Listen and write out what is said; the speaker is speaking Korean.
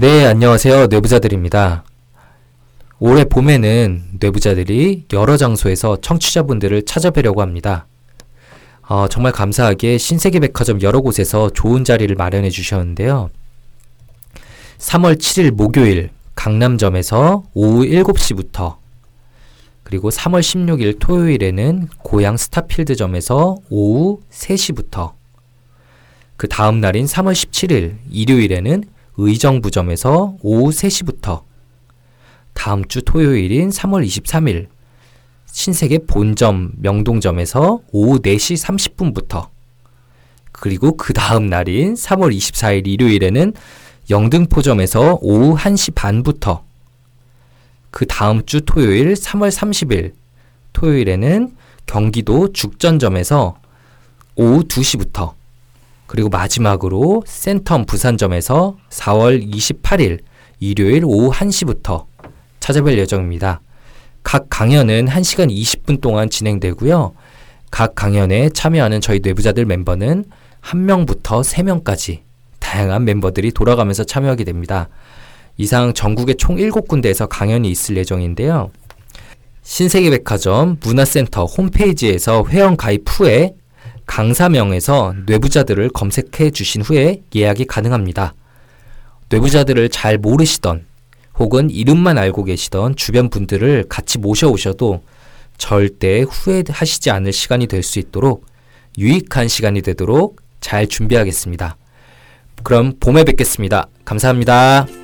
네, 안녕하세요. 뇌부자들입니다. 올해 봄에는 뇌부자들이 여러 장소에서 청취자분들을 찾아뵈려고 합니다. 어, 정말 감사하게 신세계 백화점 여러 곳에서 좋은 자리를 마련해 주셨는데요. 3월 7일 목요일 강남점에서 오후 7시부터 그리고 3월 16일 토요일에는 고양 스타필드점에서 오후 3시부터 그 다음 날인 3월 17일 일요일에는 의정부점에서 오후 3시부터. 다음 주 토요일인 3월 23일 신세계 본점 명동점에서 오후 4시 30분부터. 그리고 그 다음 날인 3월 24일 일요일에는 영등포점에서 오후 1시 반부터. 그 다음 주 토요일 3월 30일 토요일에는 경기도 죽전점에서 오후 2시부터 그리고 마지막으로 센텀 부산점에서 4월 28일 일요일 오후 1시부터 찾아뵐 예정입니다. 각 강연은 1시간 20분 동안 진행되고요. 각 강연에 참여하는 저희 뇌부자들 멤버는 1명부터 3명까지 다양한 멤버들이 돌아가면서 참여하게 됩니다. 이상 전국에 총 7군데에서 강연이 있을 예정인데요. 신세계백화점 문화센터 홈페이지에서 회원 가입 후에 강사명에서 뇌부자들을 검색해 주신 후에 예약이 가능합니다. 뇌부자들을 잘 모르시던 혹은 이름만 알고 계시던 주변 분들을 같이 모셔오셔도 절대 후회하시지 않을 시간이 될 수 있도록 유익한 시간이 되도록 잘 준비하겠습니다. 그럼 봄에 뵙겠습니다. 감사합니다.